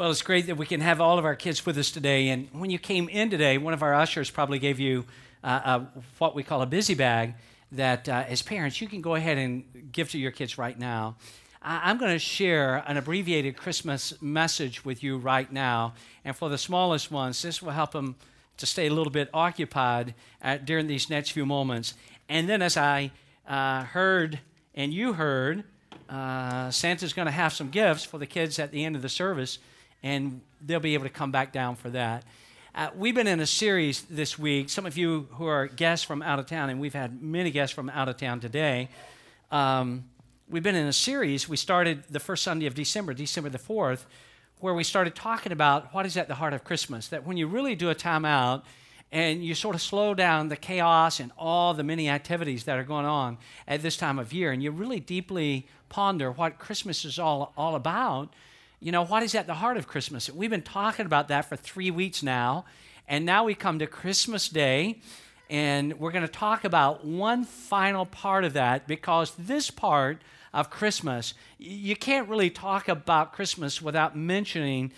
Well, it's great that we can have all of our kids with us today. And when you came in today, one of our ushers probably gave you uh, what we call a busy bag that, uh, as parents, you can go ahead and give to your kids right now. I- I'm going to share an abbreviated Christmas message with you right now. And for the smallest ones, this will help them to stay a little bit occupied uh, during these next few moments. And then, as I uh, heard and you heard, uh, Santa's going to have some gifts for the kids at the end of the service and they'll be able to come back down for that. Uh, we've been in a series this week. Some of you who are guests from out of town, and we've had many guests from out of town today. Um, we've been in a series. We started the first Sunday of December, December the 4th, where we started talking about what is at the heart of Christmas. That when you really do a time out and you sort of slow down the chaos and all the many activities that are going on at this time of year, and you really deeply ponder what Christmas is all, all about you know, what is at the heart of Christmas? We've been talking about that for three weeks now, and now we come to Christmas Day, and we're going to talk about one final part of that because this part of Christmas, you can't really talk about Christmas without mentioning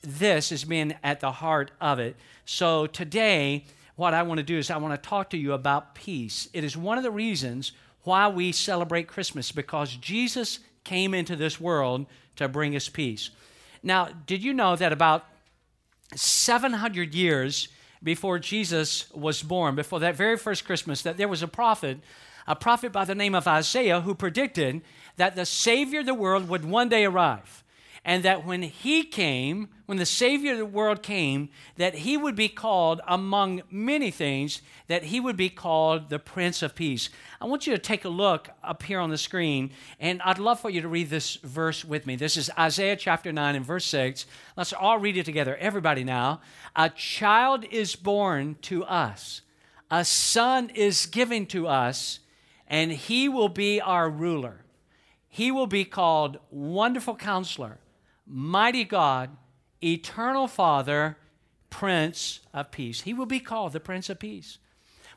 this as being at the heart of it. So today, what I want to do is I want to talk to you about peace. It is one of the reasons why we celebrate Christmas because Jesus came into this world to bring us peace. Now, did you know that about 700 years before Jesus was born, before that very first Christmas, that there was a prophet, a prophet by the name of Isaiah, who predicted that the Savior of the world would one day arrive? And that when he came, when the Savior of the world came, that he would be called, among many things, that he would be called the Prince of Peace. I want you to take a look up here on the screen, and I'd love for you to read this verse with me. This is Isaiah chapter 9 and verse 6. Let's all read it together. Everybody now. A child is born to us, a son is given to us, and he will be our ruler. He will be called Wonderful Counselor mighty God, eternal Father, Prince of Peace. He will be called the Prince of Peace.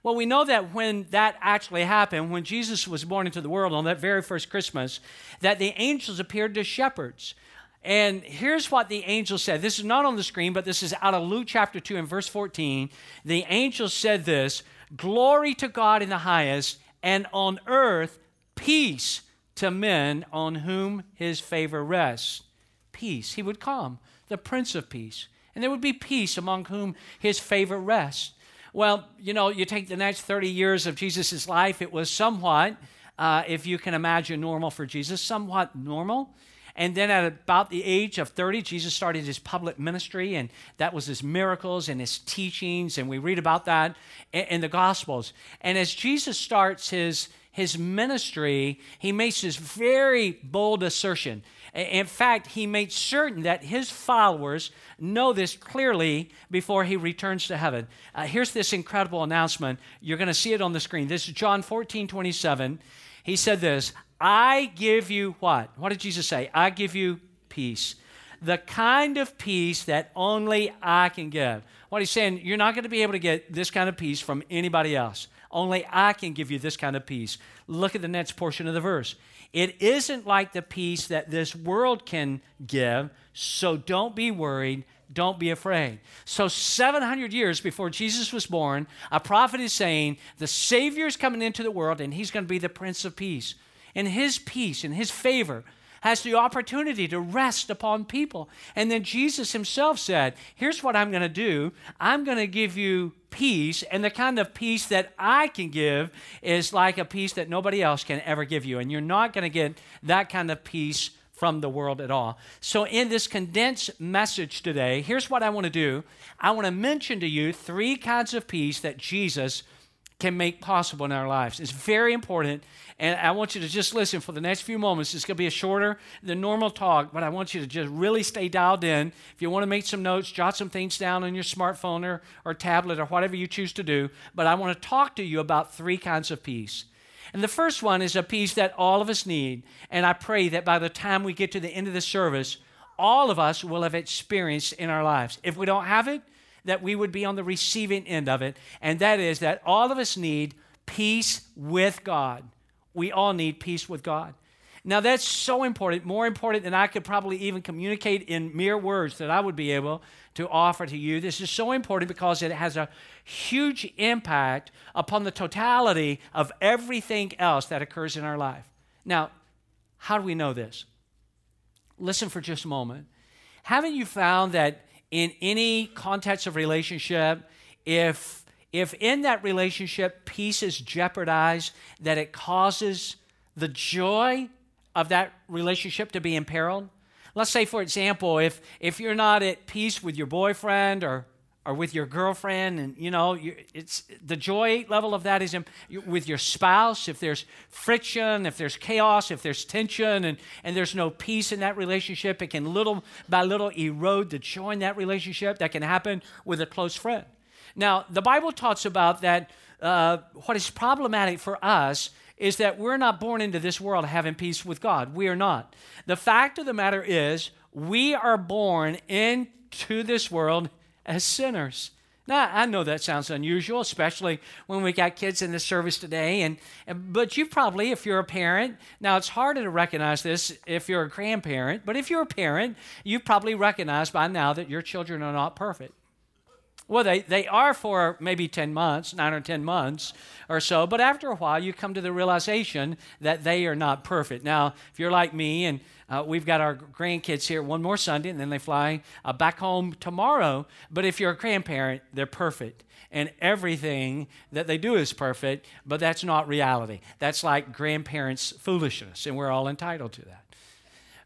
Well, we know that when that actually happened, when Jesus was born into the world on that very first Christmas, that the angels appeared to shepherds. And here's what the angel said. This is not on the screen, but this is out of Luke chapter 2 and verse 14. The angel said this Glory to God in the highest, and on earth peace to men on whom his favor rests peace. He would come, the Prince of Peace. And there would be peace among whom his favor rests. Well, you know, you take the next 30 years of Jesus' life, it was somewhat, uh, if you can imagine normal for Jesus, somewhat normal. And then at about the age of 30, Jesus started his public ministry, and that was his miracles and his teachings, and we read about that in the Gospels. And as Jesus starts his, his ministry, he makes this very bold assertion. In fact, he made certain that his followers know this clearly before he returns to heaven. Uh, here's this incredible announcement. You're going to see it on the screen. This is John 14, 27. He said this I give you what? What did Jesus say? I give you peace. The kind of peace that only I can give. What he's saying, you're not going to be able to get this kind of peace from anybody else. Only I can give you this kind of peace. Look at the next portion of the verse. It isn't like the peace that this world can give, so don't be worried. Don't be afraid. So, 700 years before Jesus was born, a prophet is saying the Savior is coming into the world and he's going to be the Prince of Peace. And his peace and his favor has the opportunity to rest upon people. And then Jesus himself said, Here's what I'm going to do I'm going to give you peace, and the kind of peace that I can give is like a peace that nobody else can ever give you. And you're not going to get that kind of peace from the world at all. So, in this condensed message today, here's what I want to do I want to mention to you three kinds of peace that Jesus can make possible in our lives. It's very important. And I want you to just listen for the next few moments. It's going to be a shorter than normal talk, but I want you to just really stay dialed in. If you want to make some notes, jot some things down on your smartphone or, or tablet or whatever you choose to do. But I want to talk to you about three kinds of peace. And the first one is a peace that all of us need. And I pray that by the time we get to the end of the service, all of us will have experienced in our lives. If we don't have it, that we would be on the receiving end of it, and that is that all of us need peace with God. We all need peace with God. Now, that's so important, more important than I could probably even communicate in mere words that I would be able to offer to you. This is so important because it has a huge impact upon the totality of everything else that occurs in our life. Now, how do we know this? Listen for just a moment. Haven't you found that in any context of relationship, if if in that relationship peace is jeopardized, that it causes the joy of that relationship to be imperiled? Let's say, for example, if, if you're not at peace with your boyfriend or, or with your girlfriend, and you know, it's the joy level of that is in, with your spouse. If there's friction, if there's chaos, if there's tension, and, and there's no peace in that relationship, it can little by little erode the joy in that relationship. That can happen with a close friend. Now, the Bible talks about that uh, what is problematic for us is that we're not born into this world having peace with God. We are not. The fact of the matter is, we are born into this world as sinners. Now, I know that sounds unusual, especially when we got kids in the service today. And, but you probably, if you're a parent, now it's harder to recognize this if you're a grandparent, but if you're a parent, you probably recognize by now that your children are not perfect. Well, they, they are for maybe 10 months, nine or 10 months or so, but after a while, you come to the realization that they are not perfect. Now, if you're like me and uh, we've got our grandkids here one more Sunday, and then they fly uh, back home tomorrow. But if you're a grandparent, they're perfect. And everything that they do is perfect, but that's not reality. That's like grandparents' foolishness, and we're all entitled to that.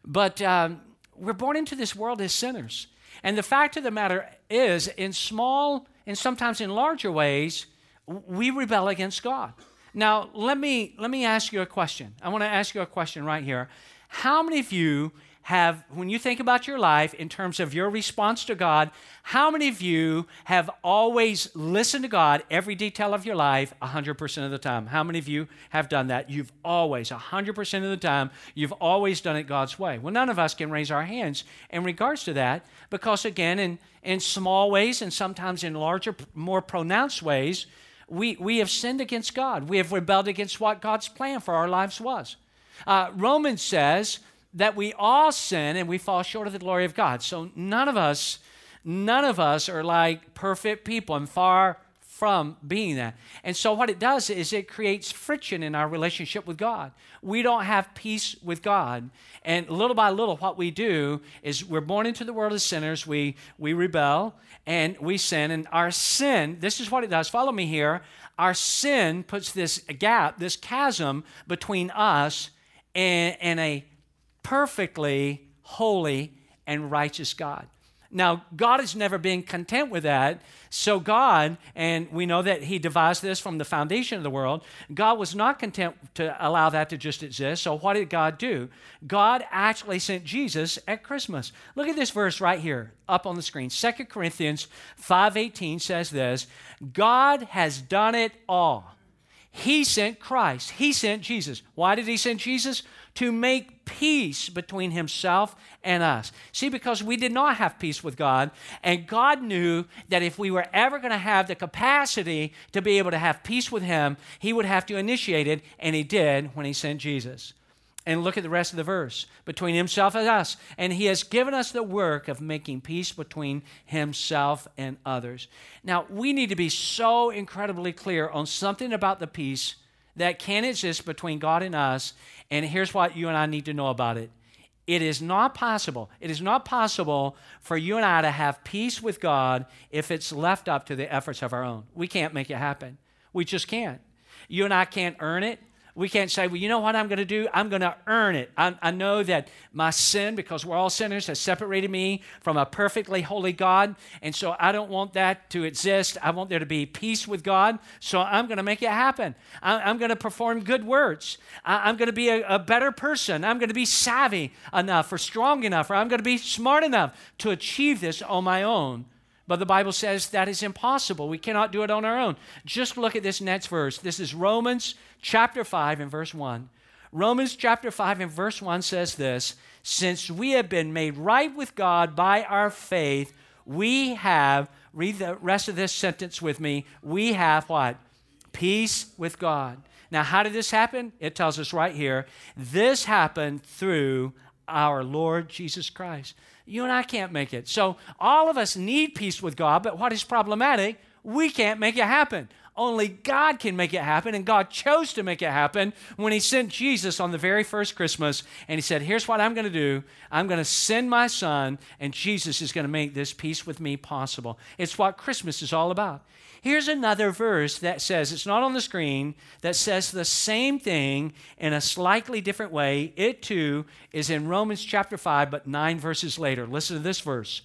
But um, we're born into this world as sinners. And the fact of the matter is, in small and sometimes in larger ways, we rebel against God. Now, let me, let me ask you a question. I want to ask you a question right here. How many of you have, when you think about your life in terms of your response to God, how many of you have always listened to God every detail of your life 100% of the time? How many of you have done that? You've always, 100% of the time, you've always done it God's way. Well, none of us can raise our hands in regards to that because, again, in, in small ways and sometimes in larger, more pronounced ways, we, we have sinned against God. We have rebelled against what God's plan for our lives was. Uh, Romans says that we all sin and we fall short of the glory of God. So none of us, none of us are like perfect people and far from being that. And so what it does is it creates friction in our relationship with God. We don't have peace with God. And little by little, what we do is we're born into the world as sinners. We we rebel and we sin. And our sin, this is what it does. Follow me here. Our sin puts this gap, this chasm between us and, and a perfectly holy and righteous God. Now, God has never been content with that. So, God, and we know that He devised this from the foundation of the world, God was not content to allow that to just exist. So, what did God do? God actually sent Jesus at Christmas. Look at this verse right here up on the screen. 2 Corinthians 5:18 says this, God has done it all. He sent Christ. He sent Jesus. Why did he send Jesus? To make peace between himself and us. See, because we did not have peace with God, and God knew that if we were ever going to have the capacity to be able to have peace with him, he would have to initiate it, and he did when he sent Jesus. And look at the rest of the verse between himself and us. And he has given us the work of making peace between himself and others. Now, we need to be so incredibly clear on something about the peace that can exist between God and us. And here's what you and I need to know about it it is not possible. It is not possible for you and I to have peace with God if it's left up to the efforts of our own. We can't make it happen. We just can't. You and I can't earn it. We can't say, well, you know what I'm going to do? I'm going to earn it. I, I, know that my sin, because we're all sinners, has separated me from a perfectly holy God. And so I don't want that to exist. I want there to be peace with God. So I'm going to make it happen. I, am going to perform good works. I, am going to be a, a better person. I'm going to be savvy enough or strong enough, or I'm going to be smart enough to achieve this on my own. But the Bible says that is impossible. We cannot do it on our own. Just look at this next verse. This is Romans chapter 5 and verse 1. Romans chapter 5 and verse 1 says this Since we have been made right with God by our faith, we have, read the rest of this sentence with me, we have what? Peace with God. Now, how did this happen? It tells us right here. This happened through our Lord Jesus Christ. You and I can't make it. So, all of us need peace with God, but what is problematic? We can't make it happen. Only God can make it happen, and God chose to make it happen when He sent Jesus on the very first Christmas. And He said, Here's what I'm going to do I'm going to send my Son, and Jesus is going to make this peace with me possible. It's what Christmas is all about. Here's another verse that says, it's not on the screen, that says the same thing in a slightly different way. It too is in Romans chapter 5, but nine verses later. Listen to this verse.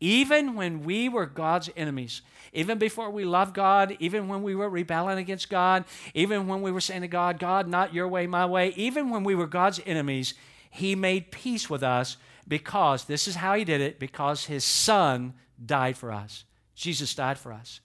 Even when we were God's enemies, even before we loved God, even when we were rebelling against God, even when we were saying to God, God, not your way, my way, even when we were God's enemies, He made peace with us because this is how He did it because His Son died for us. Jesus died for us.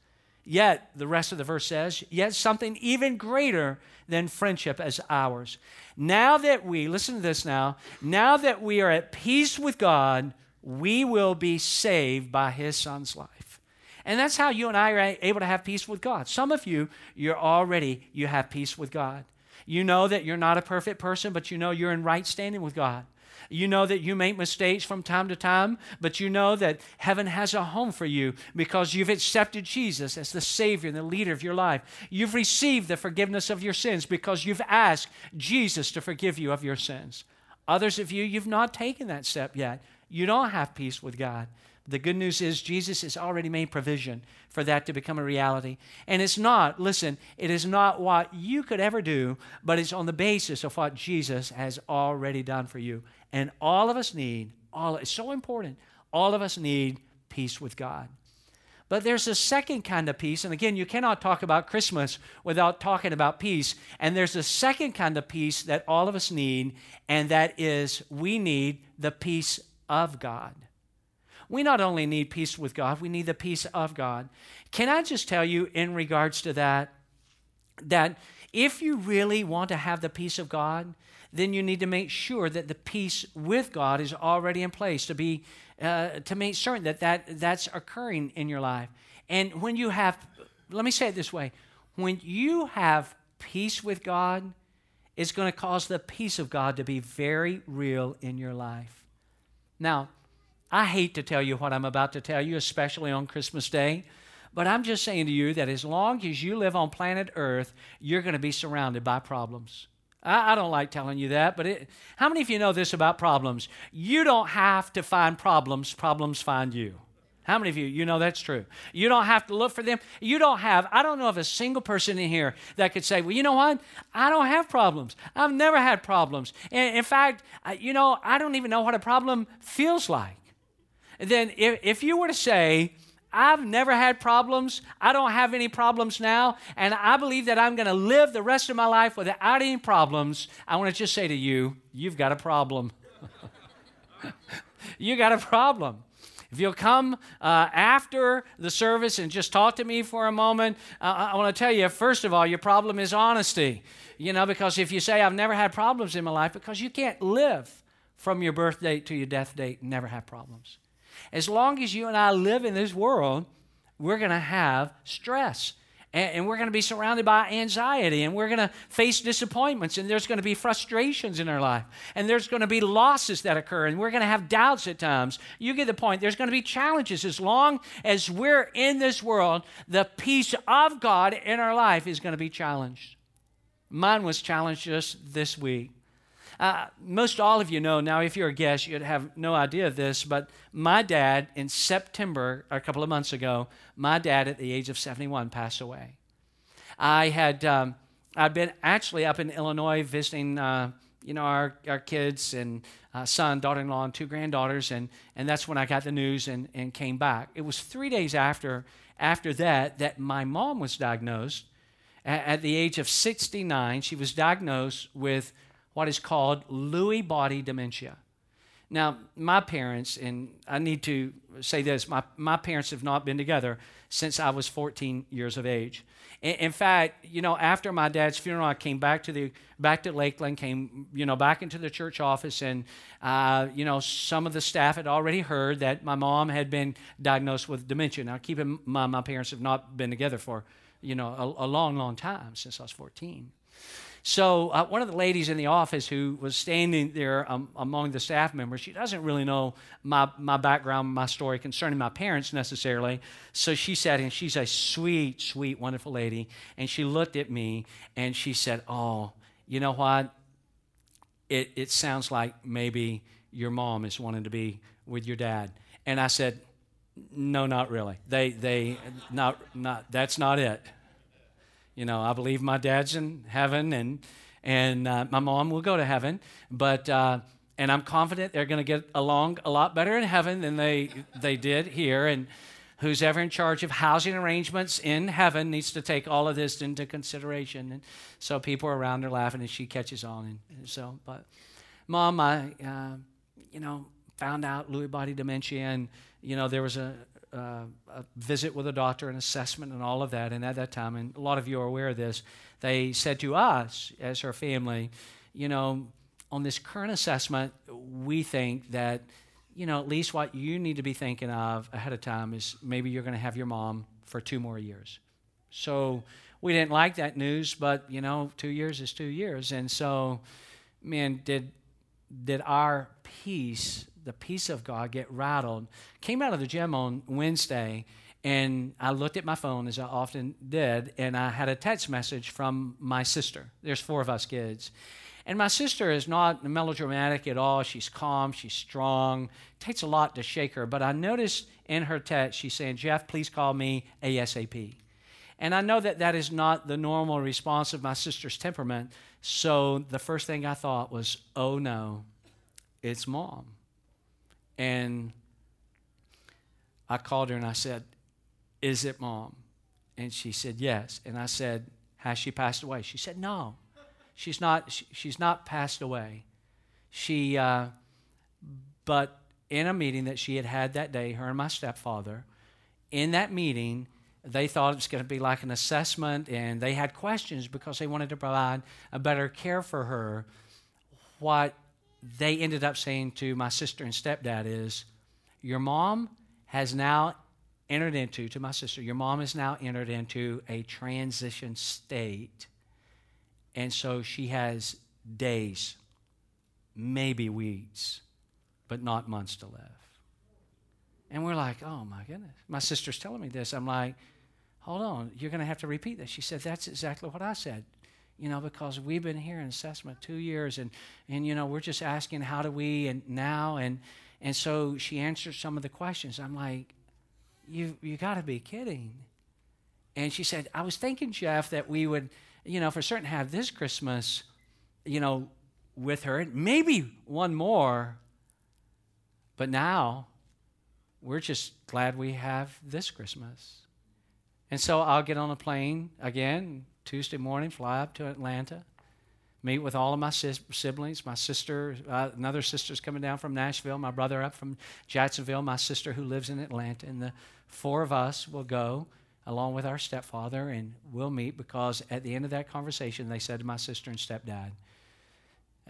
Yet, the rest of the verse says, yet something even greater than friendship as ours. Now that we, listen to this now, now that we are at peace with God, we will be saved by his son's life. And that's how you and I are able to have peace with God. Some of you, you're already, you have peace with God. You know that you're not a perfect person, but you know you're in right standing with God. You know that you make mistakes from time to time, but you know that heaven has a home for you because you've accepted Jesus as the Savior and the leader of your life. You've received the forgiveness of your sins because you've asked Jesus to forgive you of your sins. Others of you, you've not taken that step yet. You don't have peace with God. The good news is Jesus has already made provision for that to become a reality. And it's not, listen, it is not what you could ever do, but it's on the basis of what Jesus has already done for you. And all of us need, all it's so important, all of us need peace with God. But there's a second kind of peace, and again, you cannot talk about Christmas without talking about peace. And there's a second kind of peace that all of us need, and that is we need the peace of God. We not only need peace with God, we need the peace of God. Can I just tell you, in regards to that, that if you really want to have the peace of God, then you need to make sure that the peace with God is already in place to be uh, to make certain that, that that's occurring in your life. And when you have, let me say it this way: when you have peace with God, it's going to cause the peace of God to be very real in your life. Now, I hate to tell you what I'm about to tell you, especially on Christmas Day. But I'm just saying to you that as long as you live on planet Earth, you're going to be surrounded by problems. I, I don't like telling you that, but it, how many of you know this about problems? You don't have to find problems, problems find you. How many of you, you know that's true? You don't have to look for them. You don't have, I don't know of a single person in here that could say, well, you know what? I don't have problems. I've never had problems. And in fact, you know, I don't even know what a problem feels like then if, if you were to say, I've never had problems. I don't have any problems now. And I believe that I'm going to live the rest of my life without any problems. I want to just say to you, you've got a problem. you got a problem. If you'll come uh, after the service and just talk to me for a moment, uh, I want to tell you, first of all, your problem is honesty. You know, because if you say, I've never had problems in my life, because you can't live from your birth date to your death date and never have problems. As long as you and I live in this world, we're going to have stress. And, we're going to be surrounded by anxiety, and we're going to face disappointments, and there's going to be frustrations in our life, and there's going to be losses that occur, and we're going to have doubts at times. You get the point. There's going to be challenges. As long as we're in this world, the peace of God in our life is going to be challenged. Mine was challenged just this week. Uh, most all of you know now, if you're a guest, you'd have no idea of this, but my dad in September, a couple of months ago, my dad at the age of 71 passed away. I had um, I'd been actually up in Illinois visiting, uh, you know, our, our kids and uh, son, daughter-in-law, and two granddaughters, and, and that's when I got the news and, and came back. It was three days after after that that my mom was diagnosed. At, at the age of 69, she was diagnosed with what is called Lewy body dementia. Now, my parents, and I need to say this, my, my parents have not been together since I was 14 years of age. In, in, fact, you know, after my dad's funeral, I came back to the back to Lakeland, came, you know, back into the church office, and uh, you know, some of the staff had already heard that my mom had been diagnosed with dementia. Now, keep in mind, my parents have not been together for, you know, a, a long, long time since I was 14. So, uh, one of the ladies in the office who was standing there um, among the staff members, she doesn't really know my, my background, my story concerning my parents necessarily. So, she said, and she's a sweet, sweet, wonderful lady. And she looked at me and she said, Oh, you know what? It, it sounds like maybe your mom is wanting to be with your dad. And I said, No, not really. They, they, not, not, that's not it. You know, I believe my dad's in heaven and, and uh, my mom will go to heaven, but, uh, and I'm confident they're going to get along a lot better in heaven than they, they did here. And who's ever in charge of housing arrangements in heaven needs to take all of this into consideration. And so people around are laughing and she catches on. And, and so, but mom, I, uh, you know, found out Lewy body dementia and, you know, there was a, uh, a visit with a doctor, an assessment, and all of that. And at that time, and a lot of you are aware of this, they said to us as her family, you know, on this current assessment, we think that, you know, at least what you need to be thinking of ahead of time is maybe you're going to have your mom for two more years. So we didn't like that news, but, you know, two years is two years. And so, man, did, did our peace the peace of God get rattled. Came out of the gym on Wednesday, and I looked at my phone as I often did, and I had a text message from my sister. There's four of us kids. And my sister is not melodramatic at all. She's calm, she's strong. It takes a lot to shake her. But I noticed in her text, she's saying, Jeff, please call me ASAP. And I know that that is not the normal response of my sister's temperament. So the first thing I thought was, oh no, it's mom. And I called her and I said, Is it mom? And she said, Yes. And I said, Has she passed away? She said, No. She's not, she, she's not passed away. She, uh, but in a meeting that she had had that day, her and my stepfather, in that meeting, they thought it was going to be like an assessment and they had questions because they wanted to provide a better care for her. What they ended up saying to my sister and stepdad is, Your mom has now entered into, to my sister, your mom has now entered into a transition state. And so she has days, maybe weeks, but not months to live. And we're like, oh my goodness. My sister's telling me this. I'm like, hold on, you're going to have to repeat this. She said, that's exactly what I said you know, because we've been here in assessment two years, and and you know, we're just asking how do we and now and and so she answered some of the questions. I'm like, you you got to be kidding. And she said, I was thinking, Jeff, that we would, you know, for certain have this Christmas, you know, with her, maybe one more. But now, we're just glad we have this Christmas. And so I'll get on a plane again Tuesday morning, fly up to Atlanta, meet with all of my siblings. My sister, uh, another sister's coming down from Nashville, my brother up from Jacksonville, my sister who lives in Atlanta. And the four of us will go along with our stepfather and we'll meet because at the end of that conversation, they said to my sister and stepdad,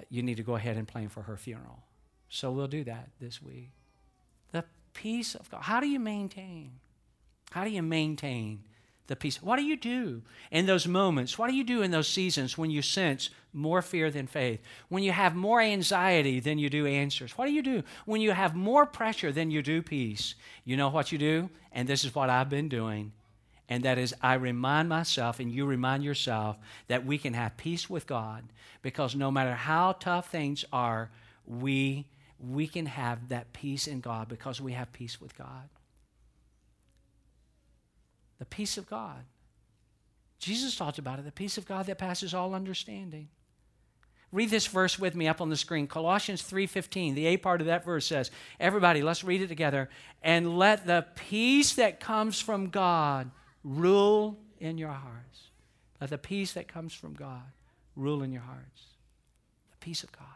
You need to go ahead and plan for her funeral. So we'll do that this week. The peace of God. How do you maintain? How do you maintain the peace. What do you do in those moments? What do you do in those seasons when you sense more fear than faith? When you have more anxiety than you do answers? What do you do when you have more pressure than you do peace? You know what you do? And this is what I've been doing. And that is, I remind myself and you remind yourself that we can have peace with God because no matter how tough things are, we, we can have that peace in God because we have peace with God the peace of God. Jesus talked about it, the peace of God that passes all understanding. Read this verse with me up on the screen. Colossians 3:15. The A part of that verse says, everybody, let's read it together. And let the peace that comes from God rule in your hearts. Let the peace that comes from God rule in your hearts. The peace of God.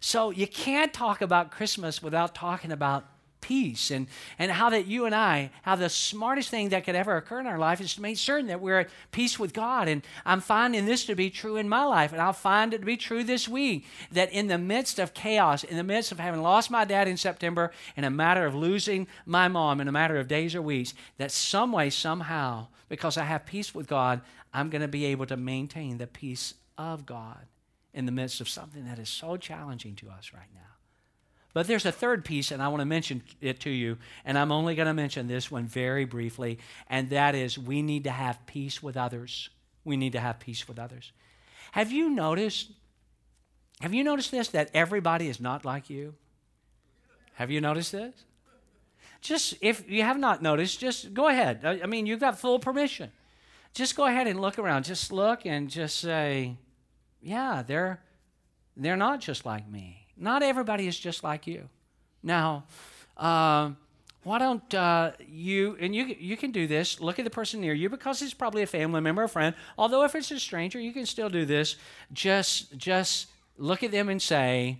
So you can't talk about Christmas without talking about peace and, and how that you and I, how the smartest thing that could ever occur in our life is to make certain that we're at peace with God. And I'm finding this to be true in my life, and I'll find it to be true this week that in the midst of chaos, in the midst of having lost my dad in September, in a matter of losing my mom in a matter of days or weeks, that some way, somehow, because I have peace with God, I'm going to be able to maintain the peace of God in the midst of something that is so challenging to us right now. But there's a third piece, and I want to mention it to you, and I'm only going to mention this one very briefly, and that is we need to have peace with others. We need to have peace with others. Have you noticed? Have you noticed this that everybody is not like you? Have you noticed this? Just if you have not noticed, just go ahead. I mean, you've got full permission. Just go ahead and look around. Just look and just say, yeah, they're they're not just like me. Not everybody is just like you. Now, uh, why don't uh, you and you you can do this. Look at the person near you because it's probably a family member a friend. Although if it's a stranger you can still do this. Just just look at them and say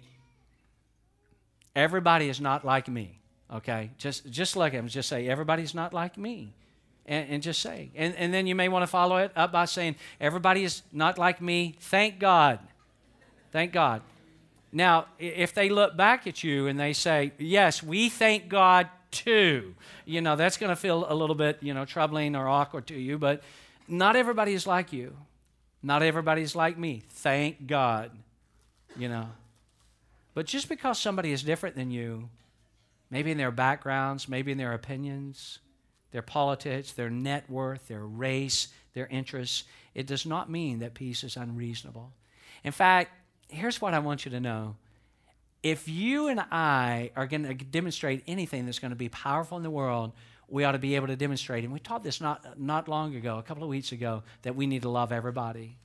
everybody is not like me okay? Just just look at them. Just say everybody's not like me and, and just say. And, and then you may want to follow it up by saying everybody is not like me. Thank god. Thank god now, if they look back at you and they say, Yes, we thank God too, you know, that's going to feel a little bit, you know, troubling or awkward to you, but not everybody is like you. Not everybody is like me. Thank God, you know. But just because somebody is different than you, maybe in their backgrounds, maybe in their opinions, their politics, their net worth, their race, their interests, it does not mean that peace is unreasonable. In fact, here's what I want you to know. If you and I are going to demonstrate anything that's going to be powerful in the world, we ought to be able to demonstrate. And we taught this not, not long ago, a couple of weeks ago, that we need to love everybody.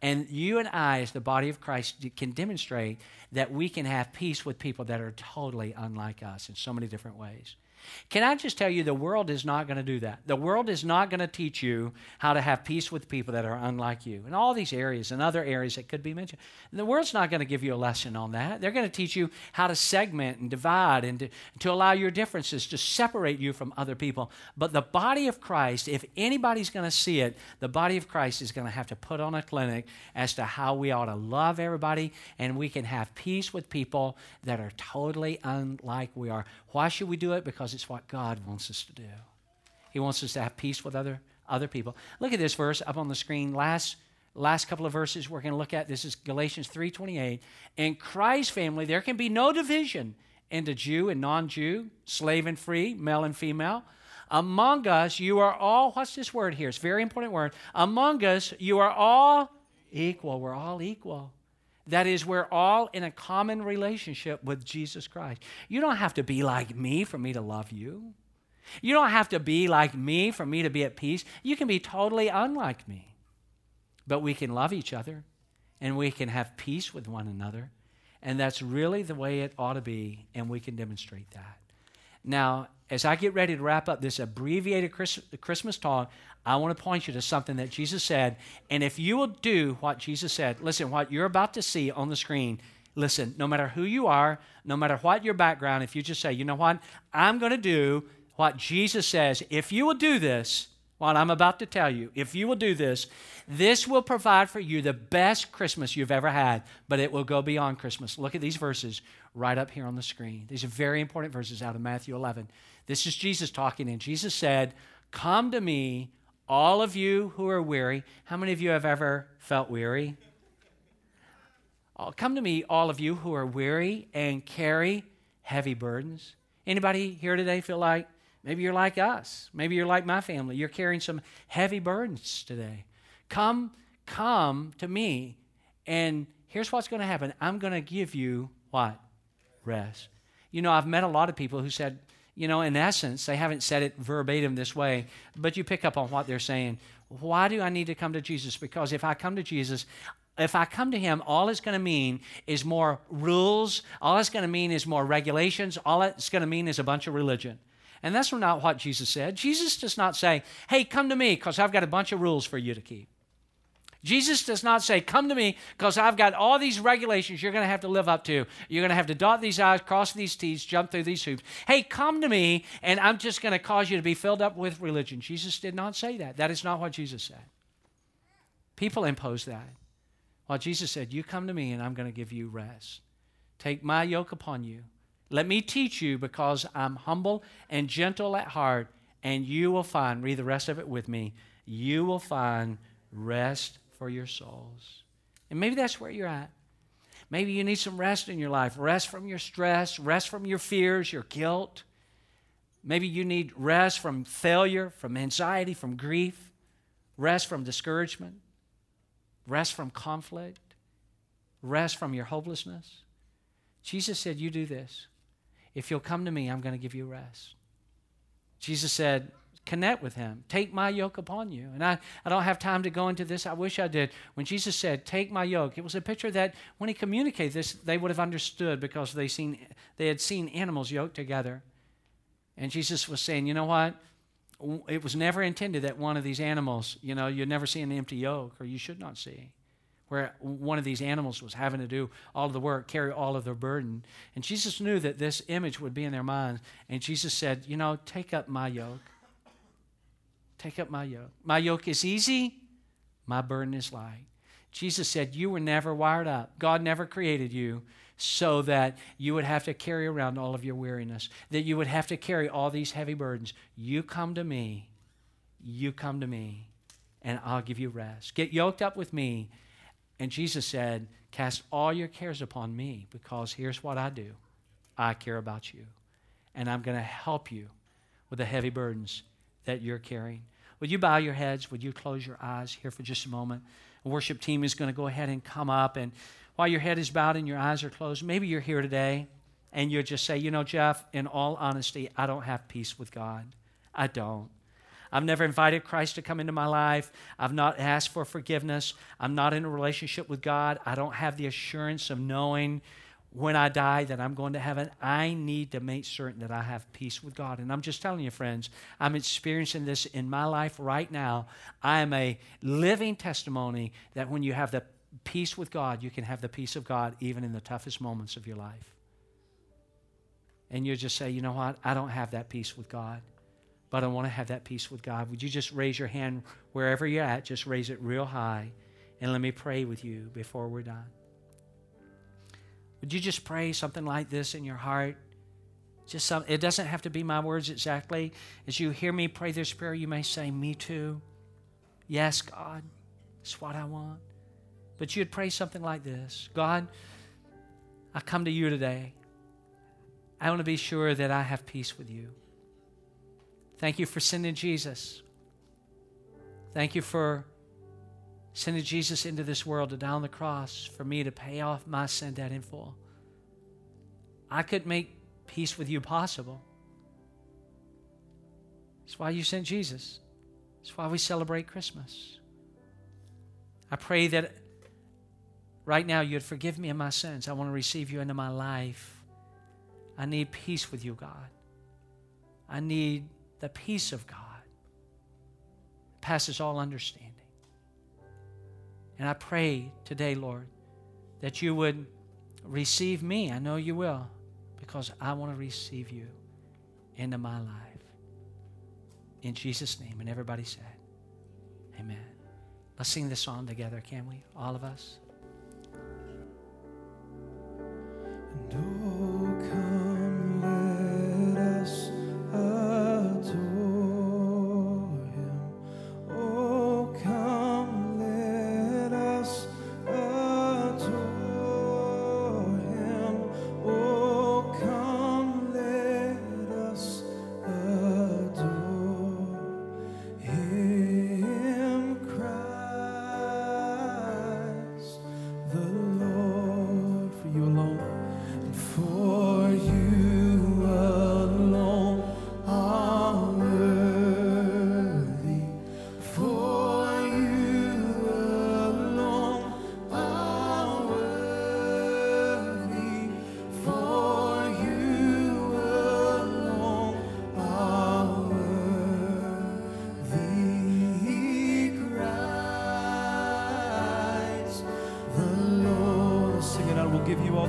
And you and I, as the body of Christ, can demonstrate that we can have peace with people that are totally unlike us in so many different ways. Can I just tell you, the world is not going to do that. The world is not going to teach you how to have peace with people that are unlike you in all these areas and other areas that could be mentioned. The world's not going to give you a lesson on that. They're going to teach you how to segment and divide and to, to allow your differences to separate you from other people. But the body of Christ, if anybody's going to see it, the body of Christ is going to have to put on a clinic as to how we ought to love everybody and we can have peace with people that are totally unlike we are. Why should we do it? Because it's what God wants us to do. He wants us to have peace with other, other people. Look at this verse up on the screen. Last, last couple of verses we're going to look at. This is Galatians 3.28. In Christ's family, there can be no division into Jew and non-Jew, slave and free, male and female. Among us, you are all, what's this word here? It's a very important word. Among us, you are all equal. We're all equal. That is, we're all in a common relationship with Jesus Christ. You don't have to be like me for me to love you. You don't have to be like me for me to be at peace. You can be totally unlike me. But we can love each other and we can have peace with one another. And that's really the way it ought to be, and we can demonstrate that. Now, as I get ready to wrap up this abbreviated Christmas talk, I want to point you to something that Jesus said. And if you will do what Jesus said, listen, what you're about to see on the screen, listen, no matter who you are, no matter what your background, if you just say, you know what, I'm going to do what Jesus says, if you will do this, what I'm about to tell you, if you will do this, this will provide for you the best Christmas you've ever had, but it will go beyond Christmas. Look at these verses right up here on the screen. These are very important verses out of Matthew 11. This is Jesus talking, and Jesus said, Come to me, all of you who are weary. How many of you have ever felt weary? Oh, come to me, all of you who are weary and carry heavy burdens. Anybody here today feel like maybe you're like us? Maybe you're like my family. You're carrying some heavy burdens today. Come, come to me, and here's what's going to happen. I'm going to give you what? Rest. You know, I've met a lot of people who said, you know, in essence, they haven't said it verbatim this way, but you pick up on what they're saying. Why do I need to come to Jesus? Because if I come to Jesus, if I come to him, all it's going to mean is more rules. All it's going to mean is more regulations. All it's going to mean is a bunch of religion. And that's not what Jesus said. Jesus does not say, hey, come to me because I've got a bunch of rules for you to keep. Jesus does not say, Come to me because I've got all these regulations you're going to have to live up to. You're going to have to dot these I's, cross these T's, jump through these hoops. Hey, come to me and I'm just going to cause you to be filled up with religion. Jesus did not say that. That is not what Jesus said. People impose that. While Jesus said, You come to me and I'm going to give you rest. Take my yoke upon you. Let me teach you because I'm humble and gentle at heart, and you will find, read the rest of it with me, you will find rest for your souls. And maybe that's where you're at. Maybe you need some rest in your life rest from your stress, rest from your fears, your guilt. Maybe you need rest from failure, from anxiety, from grief, rest from discouragement, rest from conflict, rest from your hopelessness. Jesus said, You do this. If you'll come to me, I'm going to give you rest. Jesus said, connect with him. Take my yoke upon you. And I, I don't have time to go into this. I wish I did. When Jesus said, Take my yoke, it was a picture that when he communicated this, they would have understood because they, seen, they had seen animals yoked together. And Jesus was saying, You know what? It was never intended that one of these animals, you know, you'd never see an empty yoke, or you should not see where one of these animals was having to do all of the work, carry all of their burden. And Jesus knew that this image would be in their minds. And Jesus said, You know, take up my yoke. Take up my yoke. My yoke is easy, my burden is light. Jesus said, You were never wired up. God never created you so that you would have to carry around all of your weariness, that you would have to carry all these heavy burdens. You come to me, you come to me, and I'll give you rest. Get yoked up with me. And Jesus said, Cast all your cares upon me because here's what I do I care about you, and I'm going to help you with the heavy burdens that you're carrying. Would you bow your heads? Would you close your eyes here for just a moment? The worship team is going to go ahead and come up. And while your head is bowed and your eyes are closed, maybe you're here today and you just say, you know, Jeff, in all honesty, I don't have peace with God. I don't. I've never invited Christ to come into my life. I've not asked for forgiveness. I'm not in a relationship with God. I don't have the assurance of knowing when I die that I'm going to heaven, I need to make certain that I have peace with God. And I'm just telling you, friends, I'm experiencing this in my life right now. I am a living testimony that when you have the peace with God, you can have the peace of God even in the toughest moments of your life. And you just say, you know what? I don't have that peace with God, but I want to have that peace with God. Would you just raise your hand wherever you're at? Just raise it real high. And let me pray with you before we're done. Would you just pray something like this in your heart? Just some, it doesn't have to be my words exactly. As you hear me pray this prayer, you may say, Me too. Yes, God, it's what I want. But you'd pray something like this God, I come to you today. I want to be sure that I have peace with you. Thank you for sending Jesus. Thank you for sending Jesus into this world to die on the cross for me to pay off my sin debt in full. I could make peace with you possible. That's why you sent Jesus. That's why we celebrate Christmas. I pray that right now you'd forgive me of my sins. I want to receive you into my life. I need peace with you, God. I need the peace of God. passes all understanding. And I pray today, Lord, that you would receive me. I know you will, because I want to receive you into my life. In Jesus' name. And everybody said, Amen. Let's sing this song together, can we? All of us.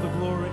the glory.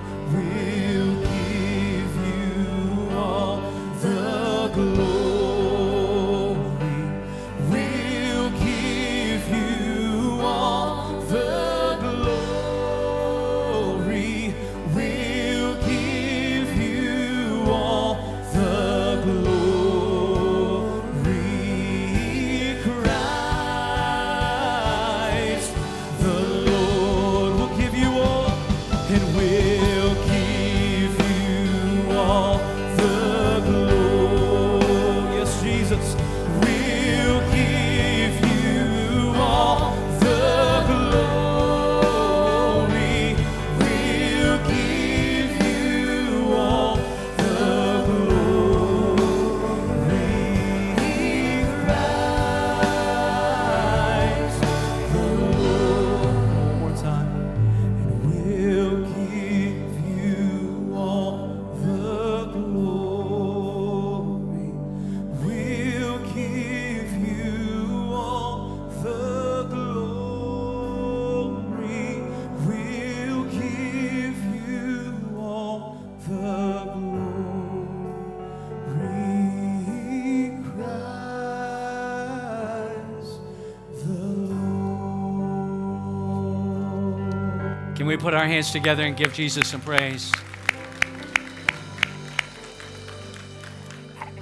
We put our hands together and give Jesus some praise?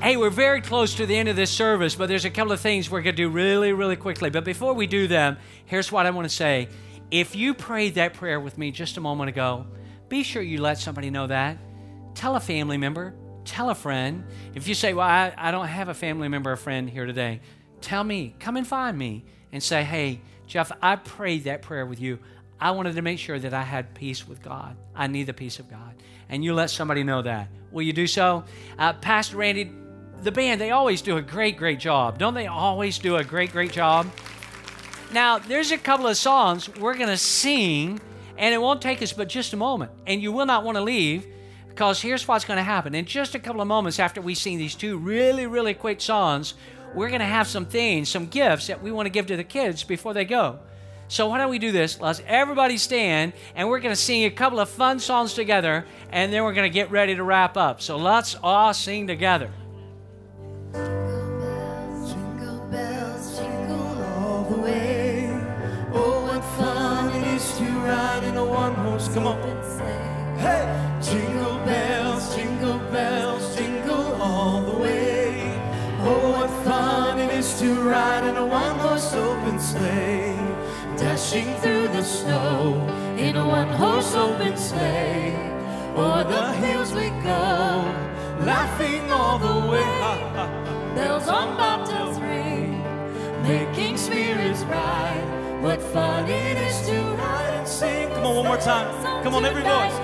Hey, we're very close to the end of this service, but there's a couple of things we're going to do really, really quickly. But before we do them, here's what I want to say. If you prayed that prayer with me just a moment ago, be sure you let somebody know that. Tell a family member, tell a friend. If you say, Well, I, I don't have a family member or friend here today, tell me, come and find me and say, Hey, Jeff, I prayed that prayer with you. I wanted to make sure that I had peace with God. I need the peace of God. And you let somebody know that. Will you do so? Uh, Pastor Randy, the band, they always do a great, great job. Don't they always do a great, great job? Now, there's a couple of songs we're going to sing, and it won't take us but just a moment. And you will not want to leave because here's what's going to happen. In just a couple of moments after we sing these two really, really quick songs, we're going to have some things, some gifts that we want to give to the kids before they go. So why don't we do this? Let's everybody stand, and we're going to sing a couple of fun songs together, and then we're going to get ready to wrap up. So let's all sing together. Jingle bells, jingle bells, jingle all the way. Oh what fun it is to ride in a one horse. Come on. Hey! Jingle bells, jingle bells, jingle all the way. Oh, what fun it is to ride in a one horse open sleigh. Dashing through the snow in a one horse open sleigh. O'er the hills we go, laughing all the way. Bells on bobtails ring, making spirits bright. What fun it is to ride and sing. Come on, one more time. Come on, every voice.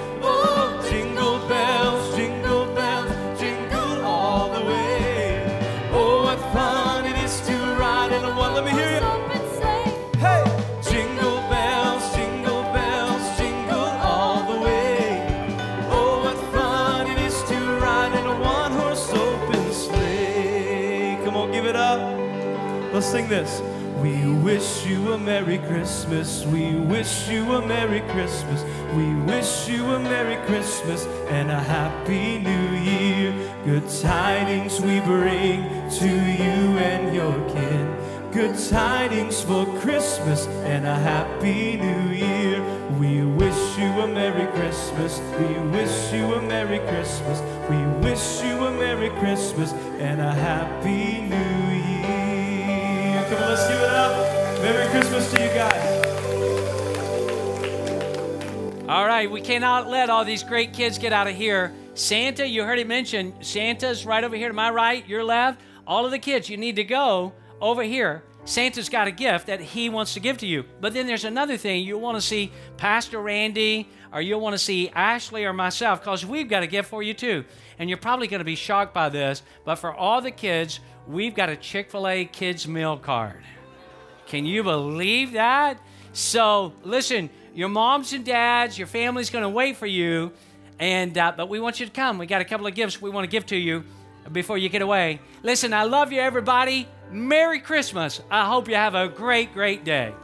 Sing this. We wish you a Merry Christmas. We wish you a Merry Christmas. We wish you a Merry Christmas and a Happy New Year. Good tidings we bring to you and your kin. Good tidings for Christmas and a Happy New Year. We wish you a Merry Christmas. We wish you a Merry Christmas. We wish you a Merry Christmas and a Happy New Year. Let's give it up. Merry Christmas to you guys. All right, we cannot let all these great kids get out of here. Santa, you heard it mentioned, Santa's right over here to my right, your left. All of the kids, you need to go over here. Santa's got a gift that he wants to give to you. But then there's another thing. You want to see Pastor Randy or you'll want to see Ashley or myself because we've got a gift for you too. And you're probably going to be shocked by this, but for all the kids, we've got a Chick fil A kids meal card. Can you believe that? So, listen, your moms and dads, your family's going to wait for you, and uh, but we want you to come. We got a couple of gifts we want to give to you before you get away. Listen, I love you, everybody. Merry Christmas. I hope you have a great, great day.